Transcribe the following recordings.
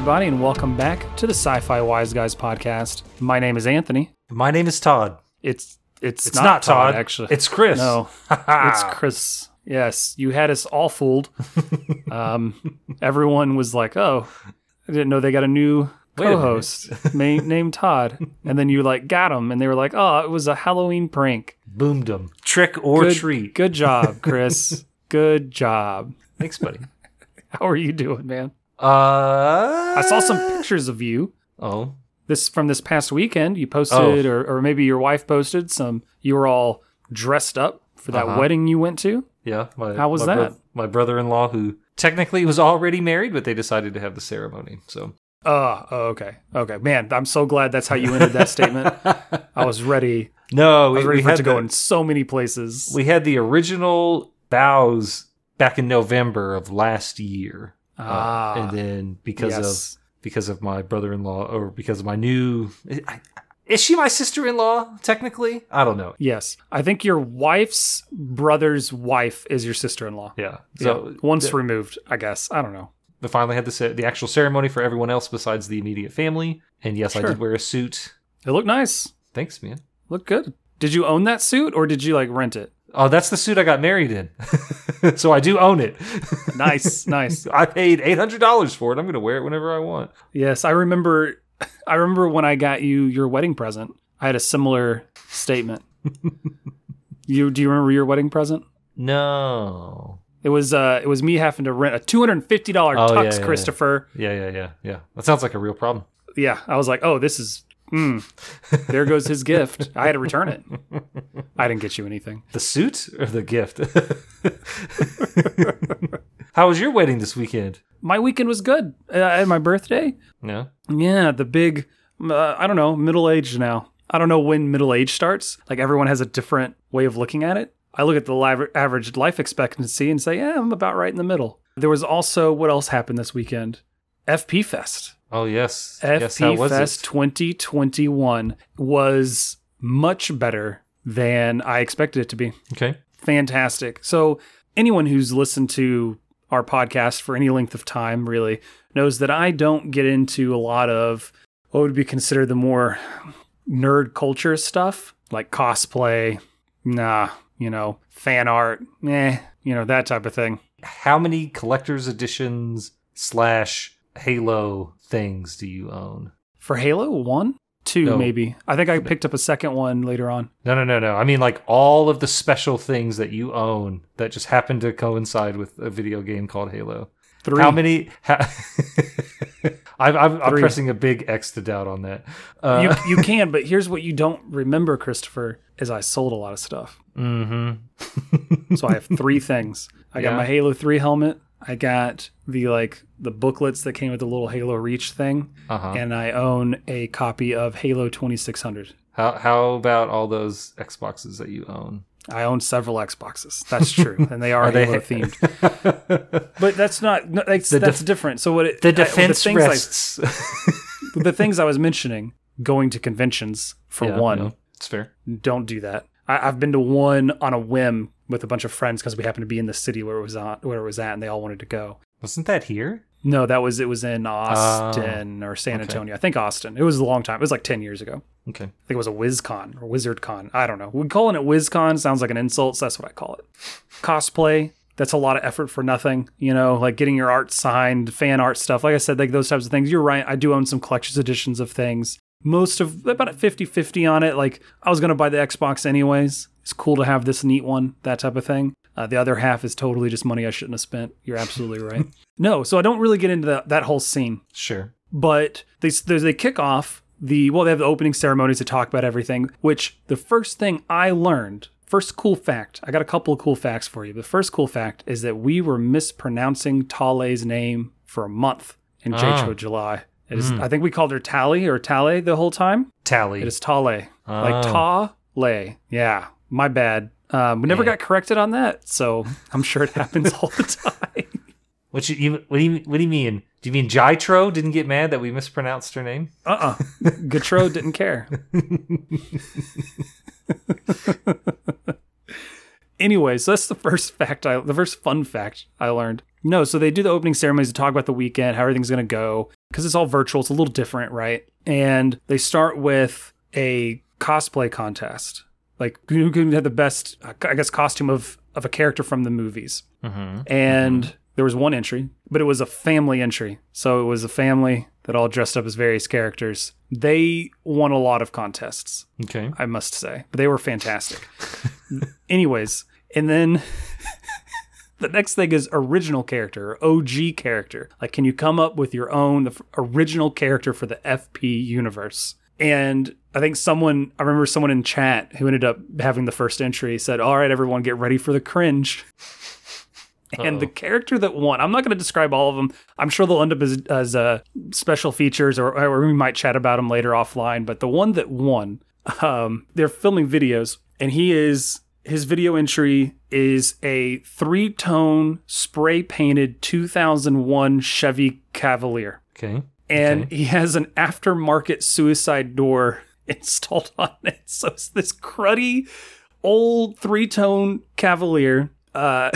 everybody, and welcome back to the Sci-Fi Wise Guys podcast. My name is Anthony. My name is Todd. It's it's, It's not, Todd. actually. It's Chris. no, it's Chris. Yes, you had us all fooled. um, everyone was like, "Oh, I didn't know they got a new a co-host ma- named Todd," and then you like got him, and they were like, "Oh, it was a Halloween prank." Boomed them. Trick or Good, treat. Good job, Chris. good job. Thanks, buddy. How are you doing, man? Uh, I saw some pictures of you Oh, this from this past weekend. You posted, Oh. or, or maybe your wife posted some. You were all dressed up for that Uh-huh. wedding you went to. yeah. My, How was my that? my brother-in-law, who technically was already married, but they decided to have the ceremony. So Oh, oh, okay, okay, man. I'm so glad that's how you ended that statement. I was ready. no, I we, was ready we had to go in so many places. We had the original vows back in November of last year, Uh, ah, and then because yes. of because of my brother-in-law, or because of my new. I, is she my sister-in-law? Technically, I don't know. yes, I think your wife's brother's wife is your sister-in-law. Yeah. So So once removed, I guess. I don't know. we finally had the the actual ceremony for everyone else besides the immediate family. And yes, I did wear a suit. It looked nice. Thanks, man. Looked good. Did you own that suit or did you like rent it? Oh, that's the suit I got married in. so I do own it. Nice, nice. I paid eight hundred dollars for it. I'm going to wear it whenever I want. Yes, I remember. I remember when I got you your wedding present. I had a similar statement. you do you remember your wedding present? No. It was uh, it was me having to rent a two hundred and fifty dollar Oh, tux, yeah, yeah, yeah. Christopher. Yeah, yeah, yeah, yeah. That sounds like a real problem. Yeah. I was like, oh, this is. Hmm. There goes his gift. I had to return it. I didn't get you anything. The suit or the gift? How was your wedding this weekend? My weekend was good. Uh, I had my birthday. No. Yeah, the big, uh, I don't know, middle aged now. I don't know when middle age starts. Like everyone has a different way of looking at it. I look at the live, average life expectancy and say, yeah, I'm about right in the middle. There was also, what else happened this weekend? FP Fest. Oh yes. yes. How FP was Fest 2021 was much better than I expected it to be Okay. fantastic. So, anyone who's listened to our podcast for any length of time really knows that I don't get into a lot of what would be considered the more nerd culture stuff, like cosplay, nah, you know, fan art, eh, you know, that type of thing. How many collector's editions slash Halo things do you own? For Halo, one, two, No. maybe. I think I picked up a second one later on. No, no, no, no. I mean, like all of the special things that you own that just happen to coincide with a video game called Halo. Three. How many? Ha- I'm, I'm, I'm pressing a big X to doubt on that. Uh, You, you can, but here's what you don't remember, Christopher, is I sold a lot of stuff. mm-hmm. So I have three things. I got my Halo 3 helmet. I got the like the booklets that came with the little Halo Reach thing, Uh-huh. and I own a copy of Halo 2600. How how about all those Xboxes that you own? I own several Xboxes. That's true, and they are, Are they- Halo themed. But that's not no, that's, The that's def- different. So what it, the I- defense the things, rests. I, the things I was mentioning, going to conventions for Yeah, one, no, it's fair. don't do that. I, I've been to one on a whim with a bunch of friends because we happened to be in the city where it was on, where it was at, and they all wanted to go. Wasn't that here? No, that was it was in Austin ah, or San okay. Antonio. I think Austin. It was a long time. It was like ten years ago. Okay. I think it was a WizCon or WizardCon. I don't know. We calling it WizCon sounds like an insult, so that's what I call it. Cosplay. That's a lot of effort for nothing, you know, like getting your art signed, fan art stuff. Like I said, like those types of things. You're right. I do own some collector's editions of things. Most of about a 50 50 on it. Like I was going to buy the Xbox anyways. It's cool to have this neat one, that type of thing. Uh, the other half is totally just money I shouldn't have spent. You're absolutely right. no, so I don't really get into that, that whole scene Sure. but they they they kick off the well they have the opening ceremonies to talk about everything which the first thing i learned first cool fact i got a couple of cool facts for you the first cool fact is that we were mispronouncing Tale's name for a month in. JTRO July it is, I think we called her Tally or Tale the whole time. Tally. It is Tale, like Oh. Ta Le. Yeah, my bad. Um, we never Yeah. got corrected on that, so I'm sure it happens all the time. What you, what do you what do you mean? Do you mean Jitro didn't get mad that we mispronounced her name? Uh uh Gatro didn't care. Anyways, so that's the first fact I the first fun fact I learned. No, so they do the opening ceremonies to talk about the weekend, how everything's gonna go. Because it's all virtual. It's a little different, right? And they start with a cosplay contest, like who can have the best, I guess, costume of of a character from the movies. Mm-hmm. And there was one entry, but it was a family entry. So it was a family that all dressed up as various characters. They won a lot of contests. Okay. I must say. But they were fantastic. Anyways, and then the next thing is original character, or OG character. Like, can you come up with your own original character for the FP universe? And I think someone, I remember someone in chat who ended up having the first entry said, All right, everyone, get ready for the cringe. And the character that won, I'm not going to describe all of them. I'm sure they'll end up as, as uh, special features, or, or we might chat about them later offline. But the one that won, um, they're filming videos, and he is his video entry is a three tone spray painted 2001 Chevy Cavalier, Okay. and Okay. he has an aftermarket suicide door installed on it. So it's this cruddy old three tone Cavalier. Uh,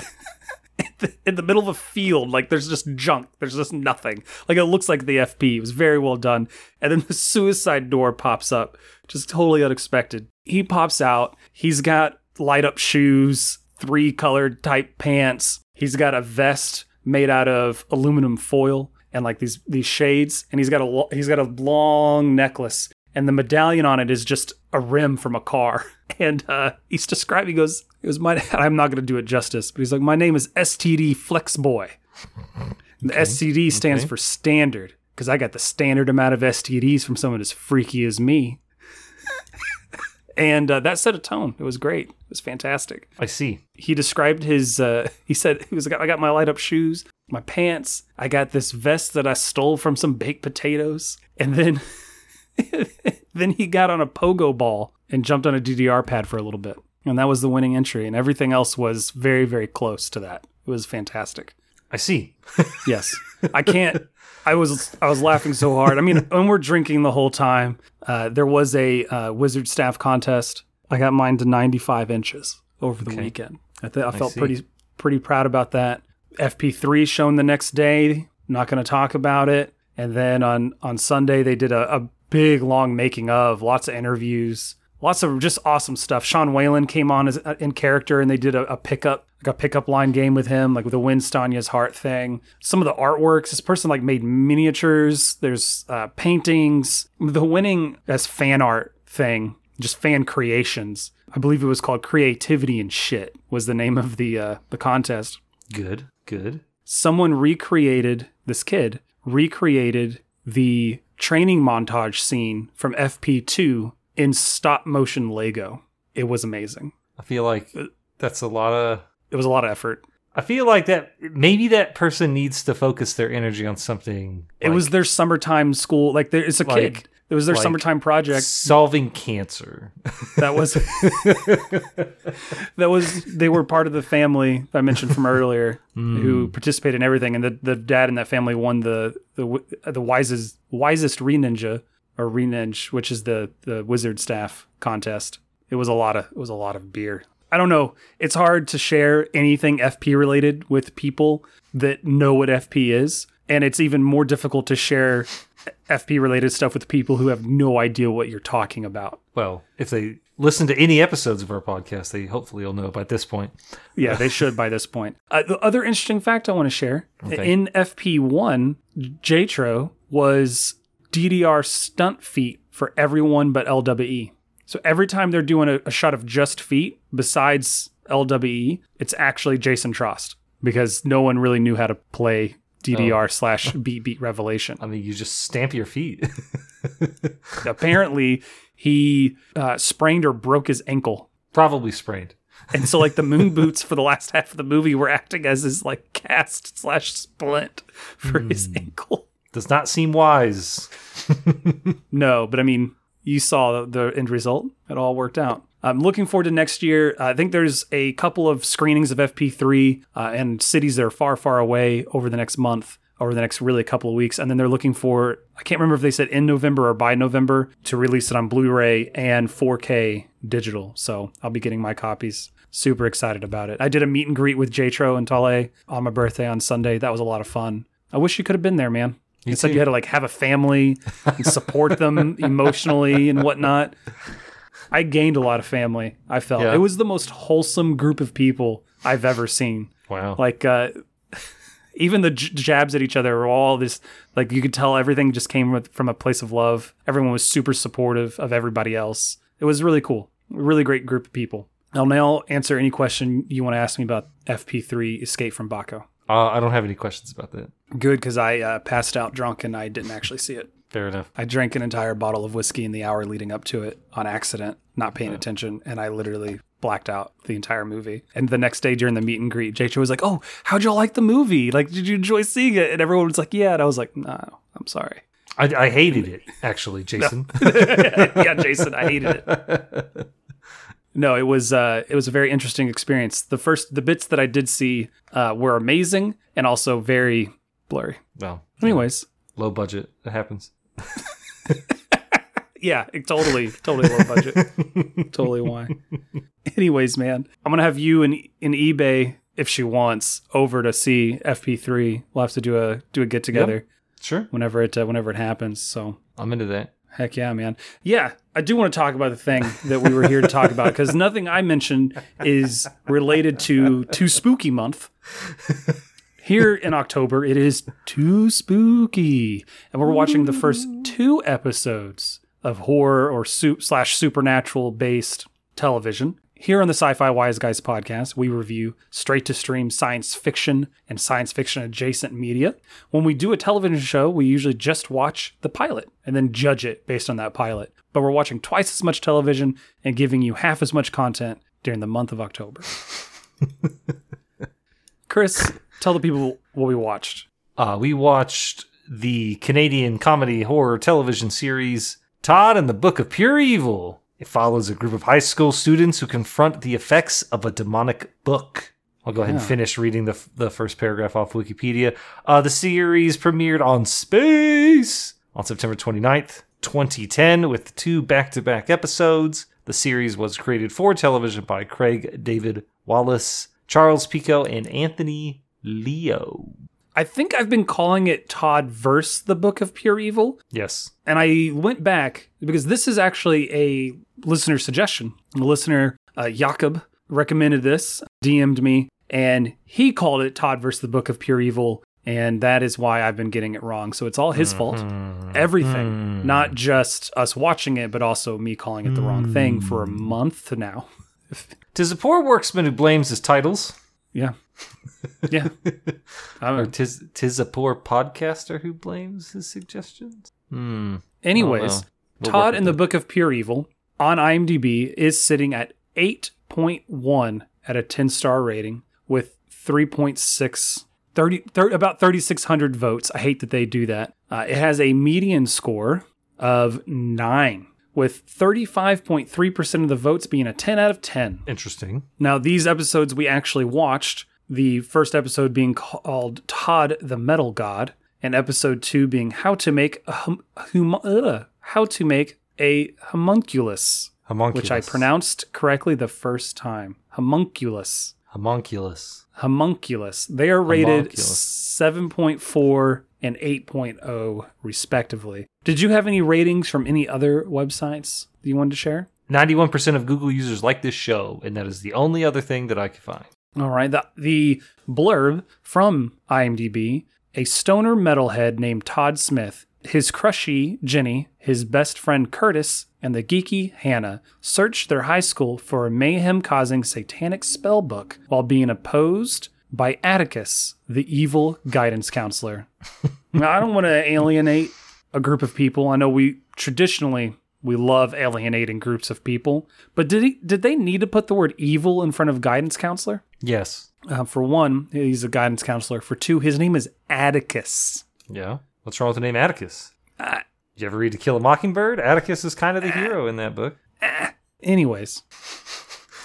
in the- in the middle of a field, like there's just junk. There's just nothing. Like it looks like the FP. It was very well done. And then the suicide door pops up, just totally unexpected. He pops out. He's got light up shoes, three colored type pants. He's got a vest made out of aluminum foil and like these these shades. And he's got a he's got a long necklace. And the medallion on it is just a rim from a car. And uh, he's describing, he goes, it was my, I'm not going to do it justice, but he's like, my name is STD Flex Boy. And The STD stands Okay. for standard because I got the standard amount of STDs from someone as freaky as me. And uh, that set a tone. It was great. It was fantastic. I see. He described his. Uh, he said he was. I got my light up shoes, my pants. I got this vest that I stole from some baked potatoes, and then, then he got on a pogo ball and jumped on a DDR pad for a little bit, and that was the winning entry. And everything else was very, very close to that. It was fantastic. I see. Yes, I can't. I was I was laughing so hard. I mean, when we're drinking the whole time, uh, there was a uh, wizard staff contest. I got mine to 95 inches over the Okay. weekend. I, th- I felt see. pretty pretty proud about that. FP3 shown the next day. Not going to talk about it. And then on on Sunday they did a, a big long making of, lots of interviews, lots of just awesome stuff. Sean Whalen came on as in character, and they did a, a pickup like a pickup line game with him, like with the Win Stanya's heart thing. Some of the artworks, this person like made miniatures. There's uh, paintings. The winning as fan art thing, just fan creations. I believe it was called Creativity and Shit was the name of the uh, the contest Good. Good. someone recreated this kid recreated the training montage scene from FP2 in stop motion Lego. It was amazing. I feel like uh, that's a lot of. It was a lot of effort. I feel like that maybe that person needs to focus their energy on something. it was their summertime school. Like there, it's a Like- kid. It was their like summertime project. solving cancer. That was that was they were part of the family that I mentioned from earlier hmm. who participated in everything, and the, the dad in that family won the the the wisest wisest re ninja or re which is the the wizard staff contest. It was a lot of it was a lot of beer. I don't know. It's hard to share anything FP related with people that know what FP is, and it's even more difficult to share FP related stuff with people who have no idea what you're talking about. well, if they listen to any episodes of our podcast, they hopefully will know by this point. Yeah, they should by this point. Uh, the other interesting fact I want to share Okay. in FP1, Jatro was DDR stunt feet for everyone but LWE. So every time they're doing a, a shot of just feet besides LWE, it's actually Jason Trost because no one really knew how to play DDR slash beat beat revelation. I mean, you just stamp your feet. Apparently, he uh, sprained or broke his ankle Probably sprained. And so, like, the moon boots for the last half of the movie were acting as his, like, cast slash splint for his ankle. Does not seem wise. No, but I mean, you saw the, end result. It all worked out. I'm looking forward to next year. I think there's a couple of screenings of FP3 uh, and cities that are far, far away over the next month, over the next really a couple of weeks. And then they're looking for, I can't remember if they said in November or by November to release it on Blu ray and 4K digital. So I'll be getting my copies. Super excited about it. I did a meet and greet with Jatro and Tale on my birthday on Sunday. That was a lot of fun. I wish you could have been there, man. It said too. you had to like have a family and support them emotionally and whatnot. I gained a lot of family. I felt Yeah. it was the most wholesome group of people I've ever seen. Wow. Like uh, even the j- jabs at each other were all this like you could tell everything just came with, from a place of love. Everyone was super supportive of everybody else. It was really cool. Really great group of people. I'll now answer any question you want to ask me about FP3 Escape from Baco. uh, I don't have any questions about that. Good because I uh, passed out drunk and I didn't actually see it. Fair enough. I drank an entire bottle of whiskey in the hour leading up to it on accident, not paying attention, and I literally blacked out the entire movie. And the next day during the meet and greet, Jake was like, "Oh, how'd y'all like the movie? Like, did you enjoy seeing it?" And everyone was like, "Yeah." And I was like, "No, I'm sorry." I, I hated it actually, Jason. yeah, Jason, I hated it. No, it was uh, it was a very interesting experience. The first, the bits that I did see uh, were amazing and also very blurry. well, Anyways, low budget. It happens. Yeah, it totally, totally low budget. totally why. Anyways, man, I'm gonna have you and and eBay if she wants over to see FP3. We'll have to do a do a get together Sure. whenever it uh, whenever it happens. So I'm into that. heck yeah, man. Yeah, I do want to talk about the thing that we were here to talk about because nothing I mentioned is related to Too Spooky Month. Here in October, it is Too Spooky, and we're watching the first two episodes of horror or soup slash supernatural based television. Here on the Sci-Fi Wise Guys podcast, we review straight to stream science fiction and science fiction adjacent media. When we do a television show, we usually just watch the pilot and then judge it based on that pilot. But we're watching twice as much television and giving you half as much content during the month of October. Chris, tell the people what we watched. Uh, we watched the Canadian comedy horror television series Todd and the Book of Pure Evil. It follows a group of high school students who confront the effects of a demonic book. I'll go ahead and finish reading the, the first paragraph off Wikipedia. Uh, the series premiered on Space on September 29th, 2010, with two back to back episodes. The series was created for television by Craig David Wallace, Charles Picco, and Anthony Leo. I think I've been calling it Todd verse the Book of Pure Evil. Yes. And I went back because this is actually a listener suggestion. The listener, uh, Jakob, recommended this, DM'd me, and he called it Todd versus the Book of Pure Evil. And that is why I've been getting it wrong. So it's all his mm-hmm. fault. Everything. Mm. Not just us watching it, but also me calling it the wrong thing for a mm. month now. Tis a poor worksman who blames his titles, Yeah. Yeah. or I'm- tis tis a poor podcaster who blames his suggestions. Hmm. anyways, well. Todd in the it. Book of Pure Evil on IMDb is sitting at 8.1 at a 10 star rating with 3.6 30, thir- about 3600 votes. I hate that they do that. Uh, it has a median score of 9 with 35.3% of the votes being a 10 out of 10. Interesting. Now, these episodes we actually watched, the first episode being called Todd the Metal God, and episode 2 being How to Make a hum- hum- ugh, How to Make a Homunculus, Homunculus. which I pronounced correctly the first time. Homunculus. Homunculus. Homunculus. They are rated Homunculus. 7.4 and 8.0 respectively. Did you have any ratings from any other websites that you wanted to share? 91% of Google users like this show, and that is the only other thing that I could find. All right. The, the blurb from IMDb a stoner metalhead named Todd Smith, his crushy Jenny, his best friend Curtis, and the geeky Hannah search their high school for a mayhem causing satanic spell book while being opposed by Atticus, the evil guidance counselor. now, I don't want to alienate a group of people. I know we traditionally we love alienating groups of people, but did he did they need to put the word evil in front of guidance counselor? Yes. Uh, for one, he's a guidance counselor. For two, his name is Atticus. Yeah. What's wrong with the name Atticus? Uh, Did you ever read To Kill a Mockingbird? Atticus is kind of the hero in that book. anyways,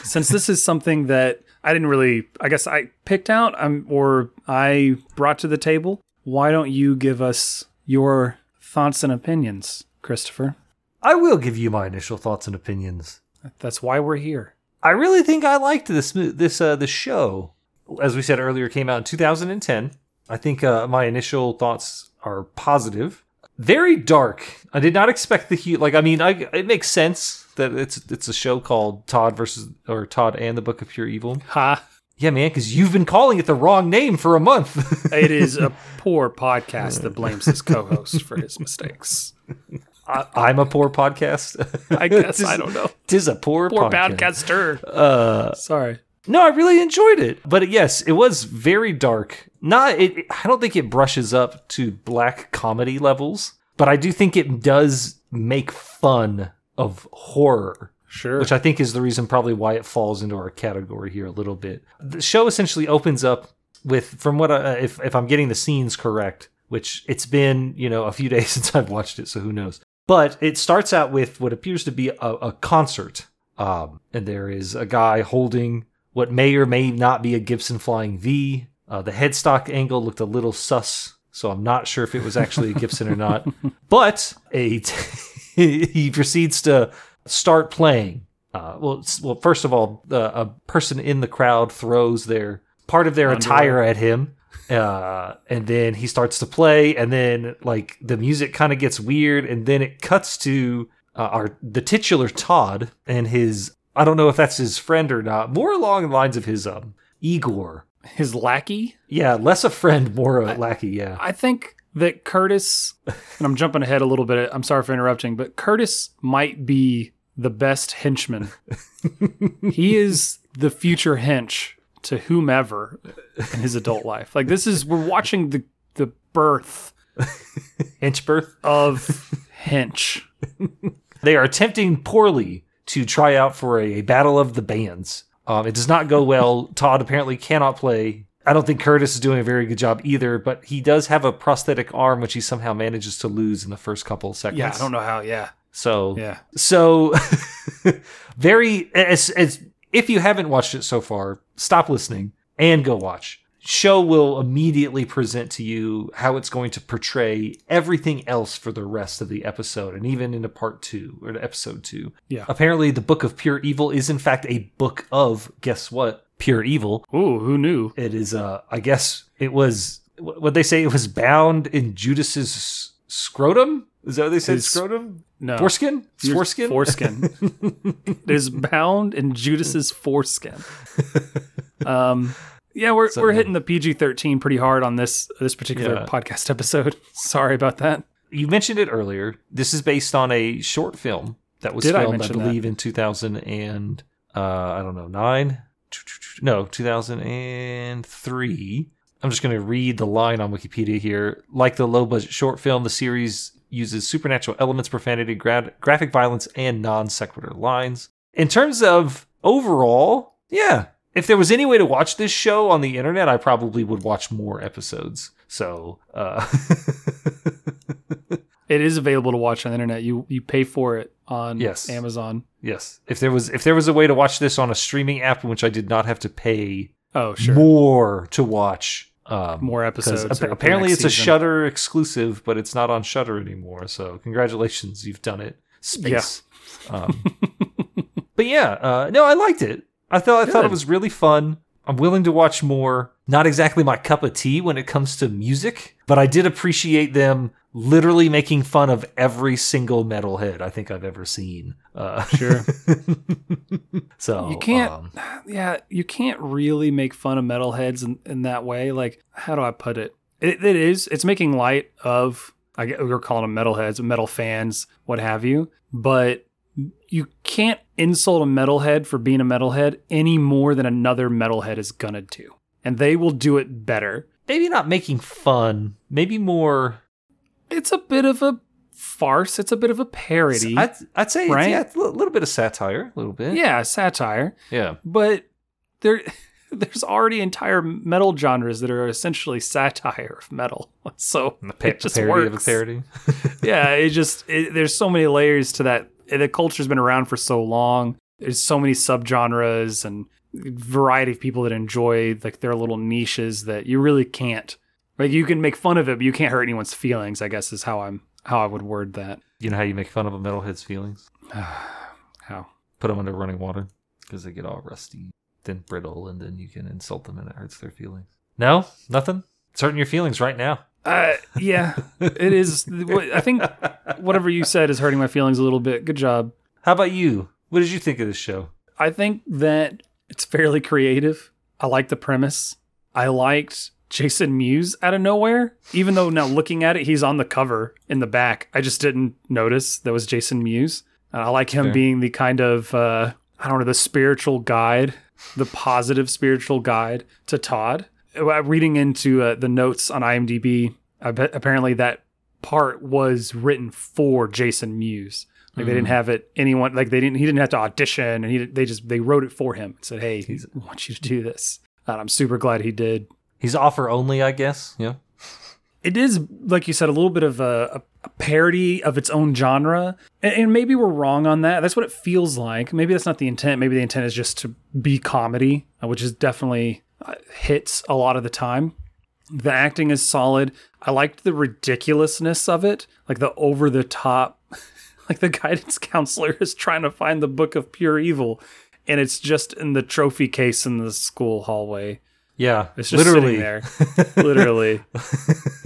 since this is something that I didn't really, I guess I picked out um, or I brought to the table, why don't you give us your thoughts and opinions, Christopher? I will give you my initial thoughts and opinions. That's why we're here. I really think I liked this this uh this show. As we said earlier, came out in 2010. I think uh, my initial thoughts are positive. Very dark. I did not expect the heat. Like, I mean, I, it makes sense that it's it's a show called Todd versus or Todd and the Book of Pure Evil. Ha. Yeah, man, because you've been calling it the wrong name for a month. It is a poor podcast that blames his co-host for his mistakes. I, I'm a poor podcast. I guess I don't know. Tis a poor, Poor podcast. podcaster. Uh, Sorry. no, I really enjoyed it, but yes, it was very dark. Not, it, I don't think it brushes up to black comedy levels, but I do think it does make fun of horror. Sure. which I think is the reason probably why it falls into our category here a little bit. The show essentially opens up with, from what I, if if I'm getting the scenes correct, which it's been you know a few days since I've watched it, so who knows. But it starts out with what appears to be a, a concert, um, and there is a guy holding what may or may not be a Gibson Flying V. Uh, the headstock angle looked a little sus, so I'm not sure if it was actually a Gibson or not. But a he proceeds to start playing. Uh, well, well, first of all, uh, a person in the crowd throws their part of their attire at him, uh, and then he starts to play, and then like the music kind of gets weird, and then it cuts to uh, our the titular Todd and his I don't know if that's his friend or not, more along the lines of his um Igor. His lackey. Yeah, less a friend, more a lackey. Yeah, I think that Curtis, and I'm jumping ahead a little bit. I'm sorry for interrupting, but Curtis might be the best henchman. he is the future hench to whomever in his adult life. Like this is we're watching the the birth Inchbirth. of hench. They are attempting poorly to try out for a, battle of the bands. Um, it does not go well. Todd apparently cannot play. I don't think Curtis is doing a very good job either, but he does have a prosthetic arm, which he somehow manages to lose in the first couple of seconds. Yeah, I don't know how. Yeah, So, yeah. so very as, as if you haven't watched it so far, stop listening and go watch. Show will immediately present to you how it's going to portray everything else for the rest of the episode and even into part 2 or episode 2. Yeah. Apparently the book of pure evil is in fact a book of guess what? Pure evil. Ooh, who knew? It is uh I guess it was what they say it was bound in Judas's scrotum? Is that what they said His- scrotum? No, Foreskin? Your Foreskin? Foreskin. it is bound in Judas's foreskin. Um, yeah, we're we're hitting the PG thirteen pretty hard on this this particular Yeah. podcast episode. Sorry about that. you mentioned it earlier. This is based on a short film that was Did I filmed, I, that? believe, in 2000 and uh, I don't know nine, no, 2003. I'm just going to read the line on Wikipedia here. Like the low budget short film, the series uses supernatural elements, profanity, gra- graphic violence, and non sequitur lines. In terms of overall, yeah. If there was any way to watch this show on the internet, I probably would watch more episodes. So, uh, It is available to watch on the internet. You you pay for it on Yes. Amazon. Yes. If there was if there was a way to watch this on a streaming app in which I did not have to pay Oh sure, more to watch um more episodes. the apparently it's a season. Shudder exclusive, but it's not on Shudder anymore. So congratulations, you've done it. Space. Um, but yeah, uh, no, I liked it. I thought I thought it was really fun. I'm willing to watch more. Not exactly my cup of tea when it comes to music, but I did appreciate them literally making fun of every single metalhead I think I've ever seen. Uh, Sure. so You can't- um, yeah, you can't really make fun of metalheads in, in that way. Like, how do I put it? it? It is. It's making light of. I get we are calling them metalheads, metal fans, what have you. But you can't insult a metalhead for being a metalhead any more than another metalhead is gonna do, and they will do it better. maybe not making fun. Maybe more. It's a bit of a farce. It's a bit of a parody. I'd, I'd say Right? it's, yeah, a little bit of satire, a little bit. yeah, satire. yeah. but there there's already entire metal genres that are essentially satire of metal so A pa- it just parody of a parody. yeah it just it, there's so many layers to that the culture's been around for so long there's so many subgenres and variety of people that enjoy like their little niches that you really can't like you can make fun of it but you can't hurt anyone's feelings i guess is how i'm how i would word that You know how you make fun of a metalhead's feelings? how Put them under running water because they get all rusty, then brittle, and then you can insult them and it hurts their feelings. No, nothing. It's hurting your feelings right now. Uh, yeah, it is. I think whatever you said is hurting my feelings a little bit. Good job. How about you? What did you think of this show? I think that it's fairly creative. I like the premise. I liked Jason Mewes out of nowhere, even though now looking at it, he's on the cover in the back. I just didn't notice that was Jason Mewes. And I like him being the kind of, uh, I don't know, the spiritual guide, the positive spiritual guide to Todd. Uh, Reading into uh, the notes on IMDb, apparently that part was written for Jason Mewes. Like they didn't have it anyone like they didn't he didn't have to audition and he they just they wrote it for him and said hey he wants you to do this and I'm super glad he did. He's offer only, I guess. Yeah. It is like you said a little bit of a, a parody of its own genre and, and maybe we're wrong on that. That's what it feels like. Maybe that's not the intent. Maybe the intent is just to be comedy, uh, which is definitely uh, hits a lot of the time. The acting is solid. I liked the ridiculousness of it, like the over the top like the guidance counselor is trying to find the book of pure evil and it's just in the trophy case in the school hallway Yeah. it's just literally. sitting there. Literally.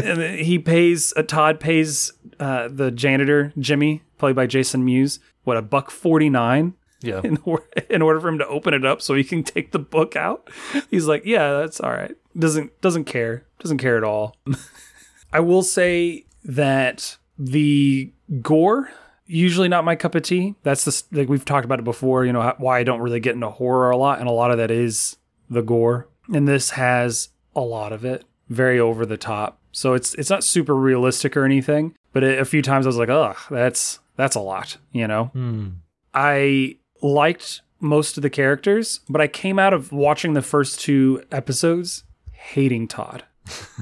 And he pays uh, todd pays uh, the janitor jimmy played by jason mewes what a buck 49 Yeah. in, or- in order for him to open it up so he can take the book out? He's like yeah that's all right. Doesn't doesn't care. Doesn't care at all. I will say that the gore usually not my cup of tea. That's the like we've talked about it before you know why i don't really get into horror a lot and a lot of that is the gore and this has a lot of it very over the top so it's it's not super realistic or anything but a few times i was like ugh that's that's a lot you know Hmm. I liked most of the characters, but I came out of watching the first two episodes hating Todd.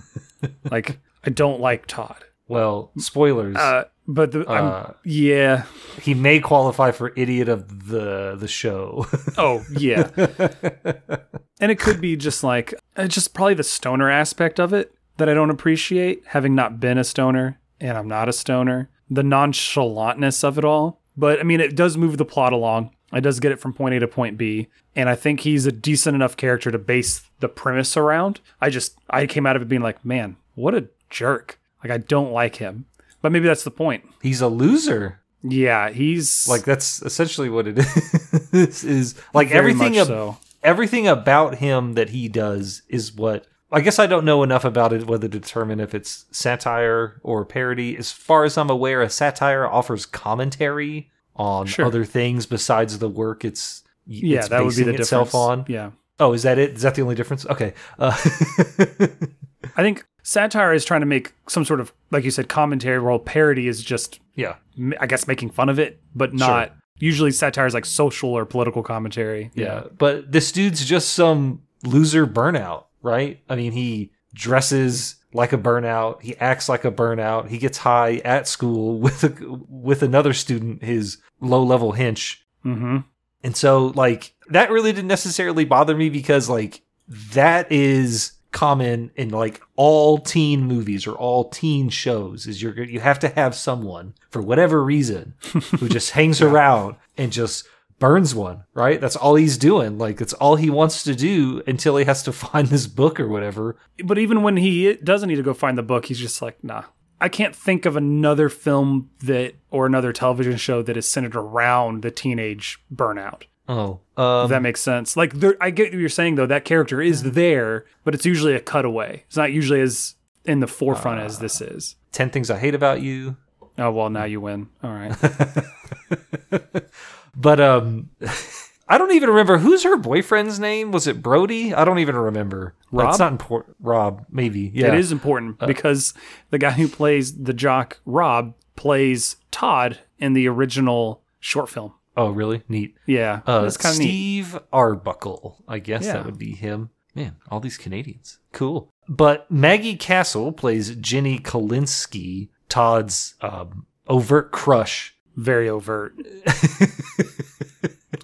like I don't like Todd. Well, spoilers. Uh, but the, I'm, Uh, yeah. he may qualify for idiot of the the show. Oh yeah. and it could be just like uh, just probably the stoner aspect of it that I don't appreciate, having not been a stoner and I'm not a stoner. The nonchalantness of it all. But I mean, it does move the plot along. It does get it from point A to point B, and I think he's a decent enough character to base the premise around. I just I came out of it being like, man, what a jerk. Like I don't like him. But maybe that's the point. He's a loser. Yeah, he's Like that's essentially what it is. is like very everything ab- so. Everything about him that he does is what I guess I don't know enough about it whether to determine if it's satire or parody. As far as I'm aware, a satire offers commentary on Sure. other things besides the work it's Yeah, it's that would be the itself difference. on. Yeah. Oh, is that it? Is that the only difference? Okay. Uh, I think satire is trying to make some sort of, like you said, commentary, while parody is just, yeah. I guess, making fun of it, but not. Usually, satire is like social or political commentary. Yeah. But this dude's just some loser burnout, right? I mean, he dresses like a burnout. He acts like a burnout. He gets high at school with a, with another student, his low level hench. Mm-hmm. And so like that really didn't necessarily bother me because like that is common in like all teen movies or all teen shows is you're you have to have someone for whatever reason who just hangs around and just burns one, right? That's all he's doing. Like it's all he wants to do until he has to find this book or whatever. But even when he doesn't need to go find the book, he's just like, nah. I can't think of another film that or another television show that is centered around the teenage burnout. Oh, um, If that makes sense. Like, there, I get what you're saying though. That character is there, but it's usually a cutaway. It's not usually as in the forefront as this is. 10 things I hate about you. Oh well, now you win. All right. But um I don't even remember who's her boyfriend's name. Was it Brody? I don't even remember. Rob? That's not important. Rob, maybe. Yeah. It is important because the guy who plays the jock Rob plays Todd in the original short film. Oh, really? Neat. Yeah, Uh, that's kind of neat. Steve Arbuckle. I guess Yeah. that would be him. Man, all these Canadians. Cool. But Maggie Castle plays Jenny Kolinsky, Todd's um, overt crush. Very overt.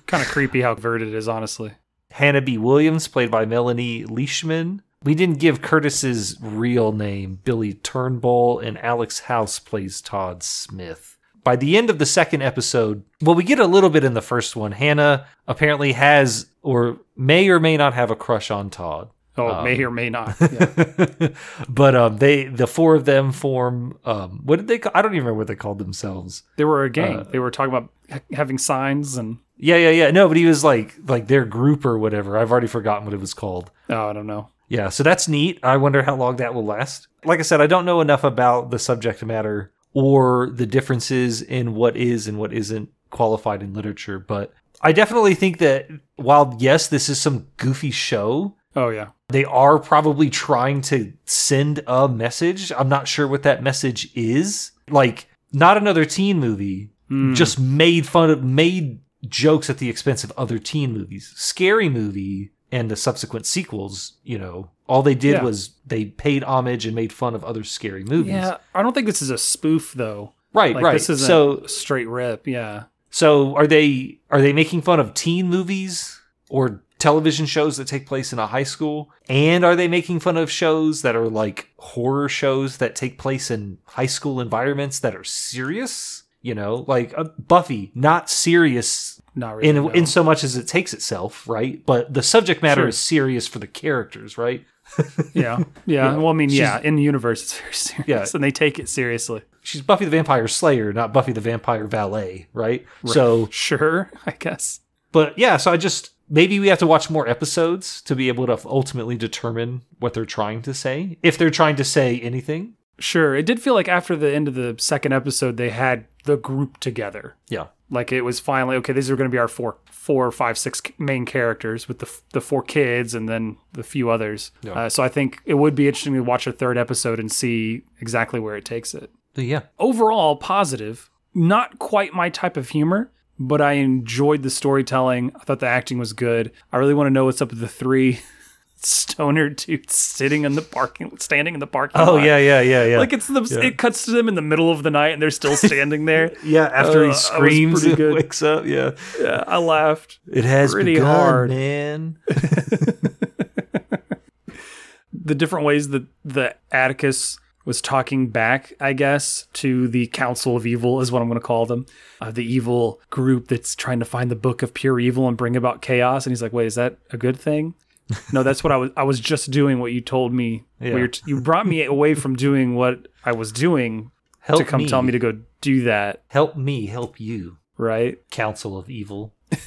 kind of creepy how overt it is, honestly. Hannah B. Williams, played by Melanie Leishman. We didn't give Curtis's real name, Billy Turnbull, and Alex House plays Todd Smith. By the end of the second episode, well, we get a little bit in the first one. Hannah apparently has, or may or may not have, a crush on Todd. Oh, Um, may or may not. Yeah. but um, they the four of them form. Um, what did they? Call, I don't even remember what they called themselves. they were a gang. Uh, they were talking about ha- having signs and Yeah, yeah, yeah. No, but he was like like their group or whatever. I've already forgotten what it was called. oh, I don't know. Yeah, so that's neat. I wonder how long that will last. Like I said, I don't know enough about the subject matter or the differences in what is and what isn't qualified in literature, but I definitely think that while yes, this is some goofy show, Oh yeah. they are probably trying to send a message. I'm not sure what that message is. Like not another teen movie, Hmm. just made fun of made jokes at the expense of other teen movies. Scary movie and the subsequent sequels, you know, all they did Yeah. was they paid homage and made fun of other scary movies. Yeah, I don't think this is a spoof though. Right, Like right. this isn't so a straight rip. Yeah. so are they are they making fun of teen movies or television shows that take place in a high school? And are they making fun of shows that are like horror shows that take place in high school environments that are serious? You know, like uh, Buffy, not serious Not really. in no. in so much as it takes itself, right? But the subject matter Sure. is serious for the characters, right? yeah. Yeah. Well, I mean, She's- yeah, in the universe it's very serious Yeah. and they take it seriously. She's Buffy the Vampire Slayer, not Buffy the Vampire Valet, right? So Sure, I guess. But yeah, so I just maybe we have to watch more episodes to be able to ultimately determine what they're trying to say, if they're trying to say anything. Sure. It did feel like after the end of the second episode they had the group together. Yeah. Like it was finally okay. These are going to be our four, four, five, six main characters with the the four kids and then the few others. Yeah. Uh, so I think it would be interesting to watch a third episode and see exactly where it takes it. Yeah. Overall, positive. Not quite my type of humor, but I enjoyed the storytelling. I thought the acting was good. I really want to know what's up with the three stoner dude sitting in the parking, standing in the parking Oh lot. yeah, yeah, yeah, yeah. Like it's the Yeah. it cuts to them in the middle of the night and they're still standing there. yeah, after Uh, he screams and good. wakes up, yeah. yeah, I laughed. It has Pretty begun, hard. man. The different ways that the Atticus was talking back, I guess, to the Council of Evil is what I'm going to call them, uh, the evil group that's trying to find the book of pure evil and bring about chaos. And he's like, "Wait, is that a good thing?" No, that's what I was. I was just doing what you told me. Yeah. T- you brought me away from doing what I was doing Help to come tell me to go do that. help me help you. Right? Council of Evil.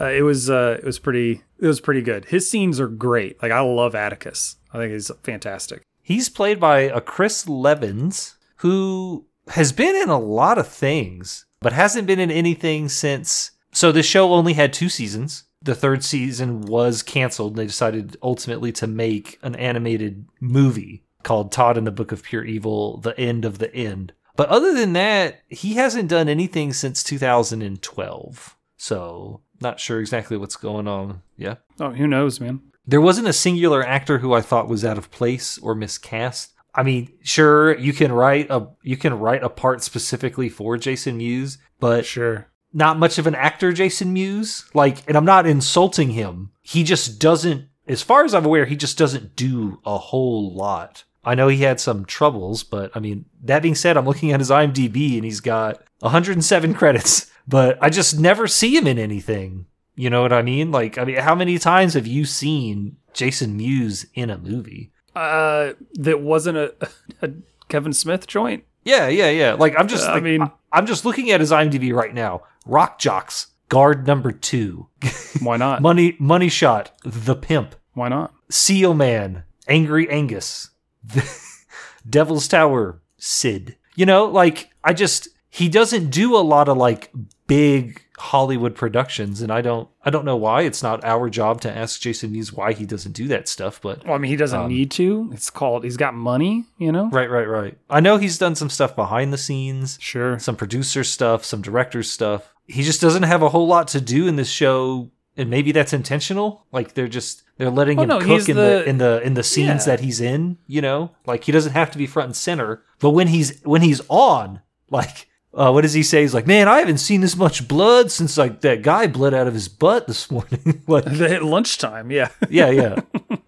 Uh, it was uh, it was pretty it was pretty good. His scenes are great. Like I love Atticus. I think he's fantastic. He's played by a Chris Leavins who has been in a lot of things, but hasn't been in anything since. So this show only had two seasons. The third season was canceled. And they decided ultimately to make an animated movie called Todd and the Book of Pure Evil: The End of the End. But other than that, he hasn't done anything since 2012. So not sure exactly what's going on. Yeah. Oh, who knows, man? There wasn't a singular actor who I thought was out of place or miscast. I mean, sure, you can write a you can write a part specifically for Jason Mewes, but Sure. Not much of an actor, Jason Mewes. Like, and I'm not insulting him. He just doesn't, as far as I'm aware, he just doesn't do a whole lot. I know he had some troubles, but I mean, that being said, I'm looking at his IMDb and he's got 107 credits, but I just never see him in anything. You know what I mean? Like, I mean, how many times have you seen Jason Mewes in a movie? Uh, that wasn't a, a Kevin Smith joint. Yeah, yeah, yeah. Like, I'm just, Uh, I mean- I- I'm just looking at his IMDb right now. Rock Jocks, guard number two. Why not? Money Money Shot, The Pimp, Why not? Seal Man, Angry Angus, Devil's Tower, Sid. You know, like I just he doesn't do a lot of like big Hollywood productions and I don't I don't know why. It's not our job to ask Jason Mewes why he doesn't do that stuff, but Well, I mean, he doesn't Um, need to. It's called. He's got money. You know. right, right, right. I know he's done some stuff behind the scenes, Sure. some producer stuff, some director stuff. He just doesn't have a whole lot to do in this show and maybe that's intentional. Like they're just they're letting Oh, him no, cook in the, the- in the in the scenes Yeah. that he's in. You know, like he doesn't have to be front and center. But when he's when he's on, like. Uh, what does he say? He's like, man, I haven't seen this much blood since like that guy bled out of his butt this morning. like, At lunchtime. Yeah. yeah, yeah.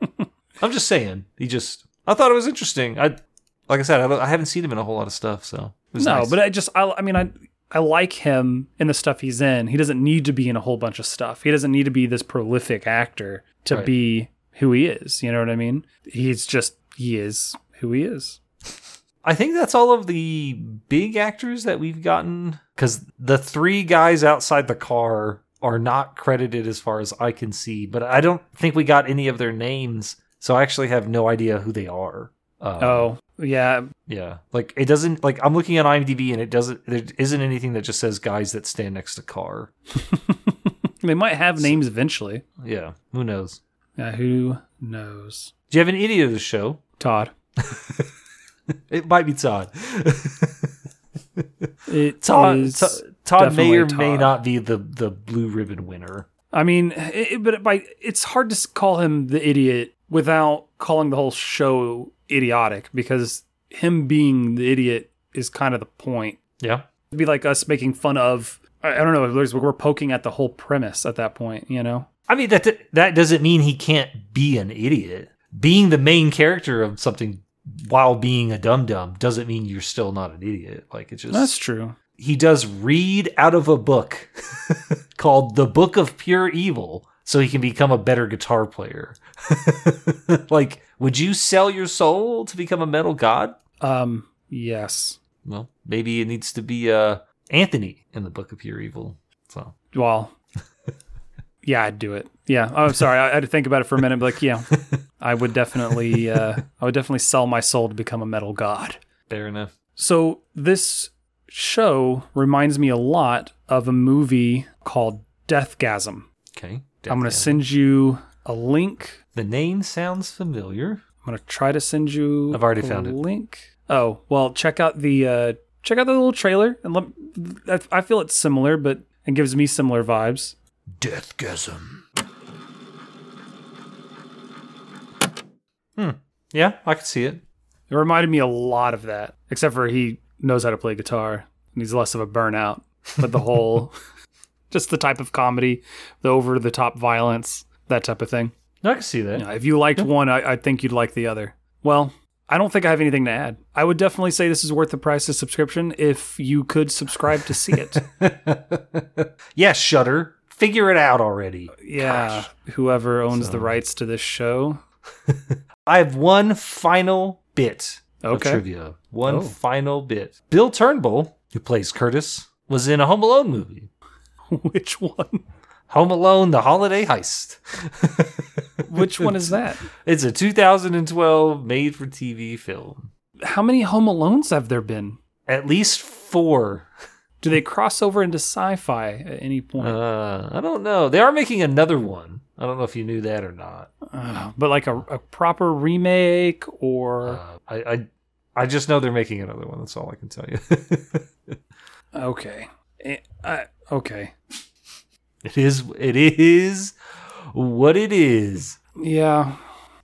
I'm just saying. He just, I thought it was interesting. I, like I said, I, I haven't seen him in a whole lot of stuff, so no, nice. but I just. I. I mean, I. I like him in the stuff he's in. He doesn't need to be in a whole bunch of stuff. He doesn't need to be this prolific actor to Right. be who he is. You know what I mean? He's just he is who he is. I think that's all of the big actors that we've gotten because the three guys outside the car are not credited as far as I can see, but I don't think we got any of their names, so I actually have no idea who they are. Um, Oh yeah, yeah, like it doesn't like I'm looking at IMDb and it doesn't there isn't anything that just says guys that stand next to car. they might have names eventually. Yeah, who knows? Yeah, who knows? Do you have an idiot of the show? Todd. It might be Todd. It Todd, Todd, Todd may or definitely may not be the the blue ribbon winner. I mean, it, but by it's hard to call him the idiot without calling the whole show idiotic because him being the idiot is kind of the point. Yeah. It'd be like us making fun of. I, I don't know. We're poking at the whole premise at that point. You know. I mean that that doesn't mean he can't be an idiot. Being the main character of something while being a dum dum doesn't mean you're still not an idiot. Like it's just That's true. he does read out of a book called The Book of Pure Evil so he can become a better guitar player. like, would you sell your soul to become a metal god? Um. Yes. Well, maybe it needs to be uh Anthony in the Book of Pure Evil. So Well. Yeah, I'd do it. Yeah. Oh, I'm sorry. I, I had to think about it for a minute. But like, yeah, I would definitely. Uh, I would definitely sell my soul to become a metal god. fair enough. So this show reminds me a lot of a movie called Deathgasm. Okay. I'm going to send you a link. The name sounds familiar. I'm going to try to send you I've already a found it. link. Oh, well, check out the uh check out the little trailer and let I I feel it's similar but it gives me similar vibes. Deathgasm. Hmm. Yeah, I can see it. It reminded me a lot of that, except for he knows how to play guitar and he's less of a burnout. But the whole, just the type of comedy, the over the top violence, that type of thing. I can see that. Yeah, if you liked one, I, I think you'd like the other. Well, I don't think I have anything to add. I would definitely say this is worth the price of subscription if you could subscribe to see it. yeah, Shudder. Figure it out already. yeah, whoever owns the rights to this show. I have one final bit Okay. of trivia. One Oh. final bit. Bill Turnbull, who plays Curtis, was in a Home Alone movie. Which one? Home Alone: The Holiday Heist. Which one is that? It's a 2012 made-for-TV film. How many Home Alones have there been? At least four. Do they cross over into sci-fi at any point? Uh, I don't know. They are making another one. I don't know if you knew that or not. Uh, but like a, a proper remake or Uh, I, I I just know they're making another one. That's all I can tell you. okay, Eh, I- okay, it is it is what it is. yeah,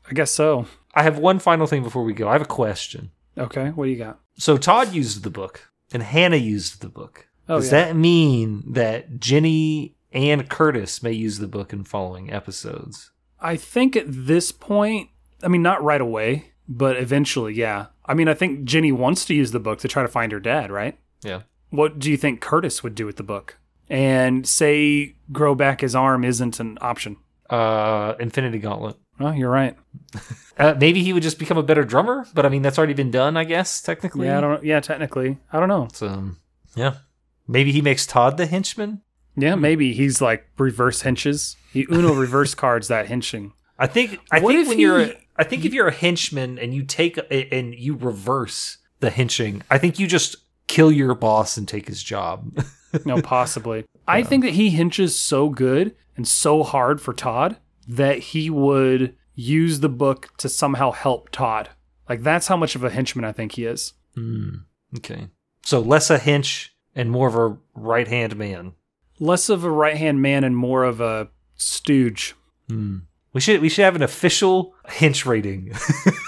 I guess so. I have one final thing before we go. I have a question. Okay, what do you got? So Todd used the book and Hannah used the book. Oh, Does yeah. that mean that Jenny and Curtis may use the book in following episodes? I think at this point, I mean, not right away, but eventually, yeah. I mean, I think Jenny wants to use the book to try to find her dad, right? Yeah. What do you think Curtis would do with the book? And say grow back his arm isn't an option. Uh, Infinity Gauntlet. Oh, you're right. Uh, maybe he would just become a better drummer, but I mean that's already been done, I guess technically. Yeah, I don't. Yeah, technically, I don't know. So, yeah. Maybe he makes Todd the henchman. Yeah, maybe he's like reverse hinges. He Uno reverse cards that hinching. I think. I What think if when you're, he- a, I think if you're a henchman and you take a, and you reverse the henching, I think you just kill your boss and take his job. No, possibly. I think that he hinges so good and so hard for Todd that he would use the book to somehow help Todd. Like that's how much of a henchman I think he is. Hmm. Okay. So less a hench and more of a right hand man. Less of a right hand man and more of a stooge. Hmm. We should we should have an official hench rating.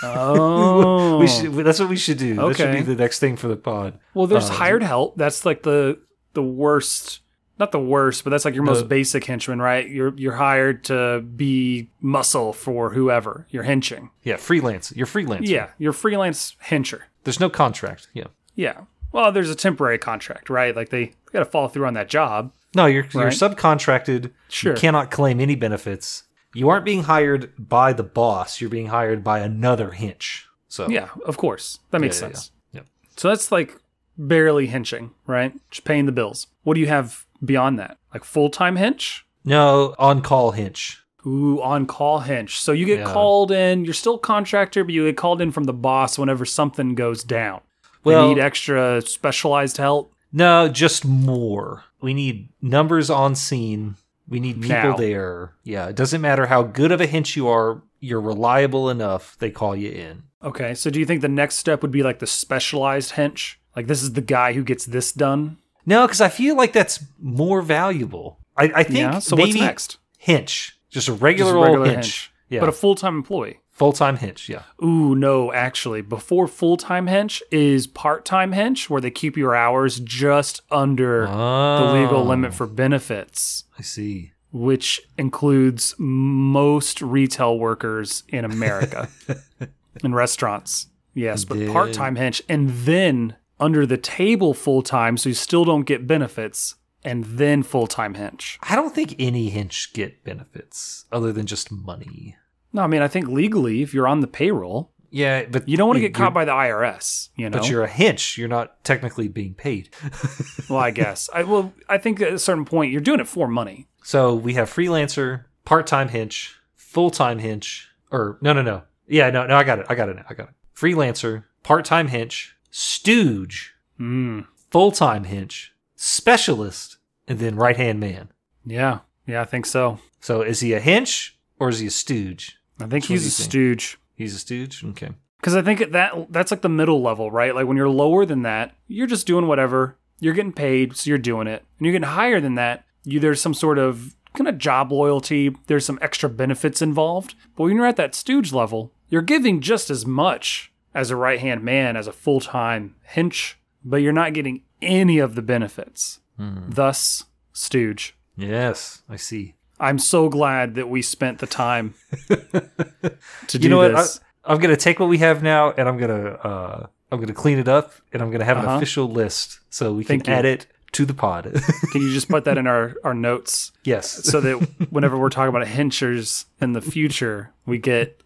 Oh, we should that's what we should do. That should be the next thing for the pod. well, there's uh, hired help. That's like the the worst. Not the worst, but that's like your most basic henchman, right? You're you're hired to be muscle for whoever you're henching. Yeah, freelance. You're freelance. Yeah, you're freelance hencher. There's no contract. Yeah. Yeah. Well, there's a temporary contract, right? Like they, got to follow through on that job. No, you're you're subcontracted. Sure. You cannot claim any benefits. you aren't being hired by the boss. You're being hired by another hinch. So Yeah, of course. That makes yeah, yeah, sense. yeah. So that's like barely hinching, right? Just paying the bills. What do you have beyond that? Like full time hinch? no on call hinch. Ooh, on call hinch. So you get Yeah. called in, you're still contractor, but you get called in from the boss whenever something goes down. They Well- need extra specialized help. No, just more. We need numbers on scene. We need people Now. there. Yeah, it doesn't matter how good of a hinch you are. You're reliable enough. They call you in. Okay, so do you think the next step would be like the specialized hench? Like this is the guy who gets this done? No, because I feel like that's more valuable. I, I think Yeah. So maybe what's next? hinch, just a regular Just a old regular hinch. Yeah, But a full time employee. Full time hench, Yeah. Ooh, no, actually, before full time hench is part time hench, where they keep your hours just under the legal Oh, limit for benefits, I see. which includes most retail workers in America in restaurants. Yes, but part time hench, and then under the table full time, so you still don't get benefits, and then full time hench. I don't think any hench get benefits other than just money. No, I mean, I think legally, if you're on the payroll, Yeah, but you don't want to get caught by the IRS, you know? But you're a hinch. You're not technically being paid. Well, I guess. I well, I think at a certain point you're doing it for money. So we have freelancer, part-time hinch, full-time hinch, or no, no, no. Yeah, no, no. I got it. I got it. Now. I got it. Freelancer, part-time hinch, stooge, Mm. full-time hinch, specialist, and then right-hand man. Yeah, yeah, I think so. So is he a hinch or is he a stooge? I think Which he's a think? stooge He's a stooge. Okay. because I think that that's like the middle level, right? Like when you're lower than that, you're just doing whatever. You're getting paid, so you're doing it. And you're getting higher than that, you there's some sort of kind of job loyalty. There's some extra benefits involved. But when you're at that stooge level, you're giving just as much as a right hand man as a full time hinch, but you're not getting any of the benefits. Hmm. Thus, stooge. Yes, I see. I'm so glad that we spent the time to do you know what? I, this. I'm gonna take what we have now and I'm gonna uh, I'm gonna clean it up and I'm gonna have an Uh-huh. official list so we Thank can you. add it to the pod. Can you just put that in our, our notes yes. so that whenever we're talking about henchers in the future, we get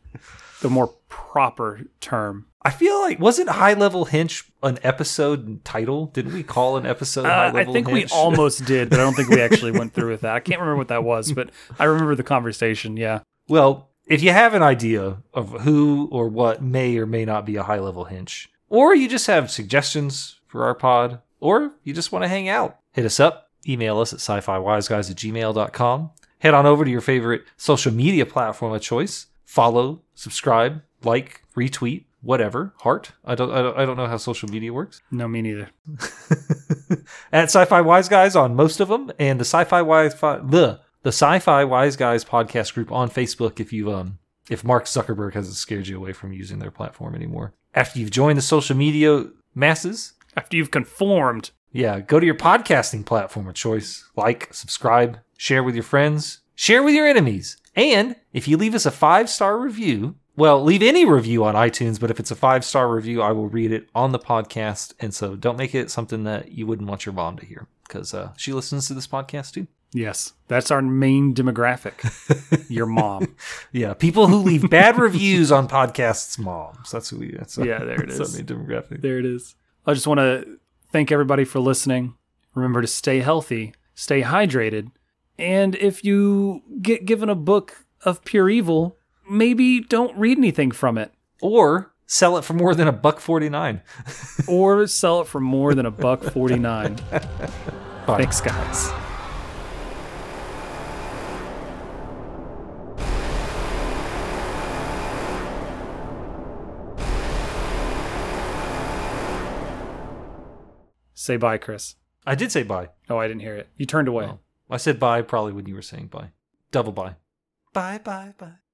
the more proper term? I feel like wasn't high level hinch an episode title? Didn't we call an episode high Uh, I level think we almost did, but I don't think we actually went through with that. I can't remember what that was, but I remember the conversation. Yeah. Well, if you have an idea of who or what may or may not be a high level hinch, or you just have suggestions for our pod, or you just want to hang out, hit us up. Email us at sci fi wiseguys at gmail.com. Head on over to your favorite social media platform of choice. Follow, subscribe, like, retweet, whatever. Heart. I don't, I don't, I don't know how social media works. No, me neither. at Sci-Fi Wise Guys on most of them, and the Sci-Fi Wise the the Sci-Fi Wise Guys podcast group on Facebook. If you um if Mark Zuckerberg hasn't scared you away from using their platform anymore, after you've joined the social media masses, After you've conformed, yeah, go to your podcasting platform of choice. Like, subscribe, share with your friends, share with your enemies, and if you leave us a five star review. Well, leave any review on iTunes, but if it's a five star review, I will read it on the podcast. And so don't make it something that you wouldn't want your mom to hear because uh, she listens to this podcast too. yes, that's our main demographic. Your mom. Yeah, people who leave bad reviews on podcasts' moms. That's who we. That's Yeah, there it is. Our main demographic. There it is. I just want to thank everybody for listening. Remember to stay healthy, stay hydrated, and if you get given a book of pure evil, maybe don't read anything from it Or sell it for more than a buck forty nine. or sell it for more than a buck 49. Bye. Thanks, guys. Say bye, Chris. I did say bye. Oh, I didn't hear it. You turned away. Oh. I said bye probably when you were saying bye. Double bye. Bye bye bye.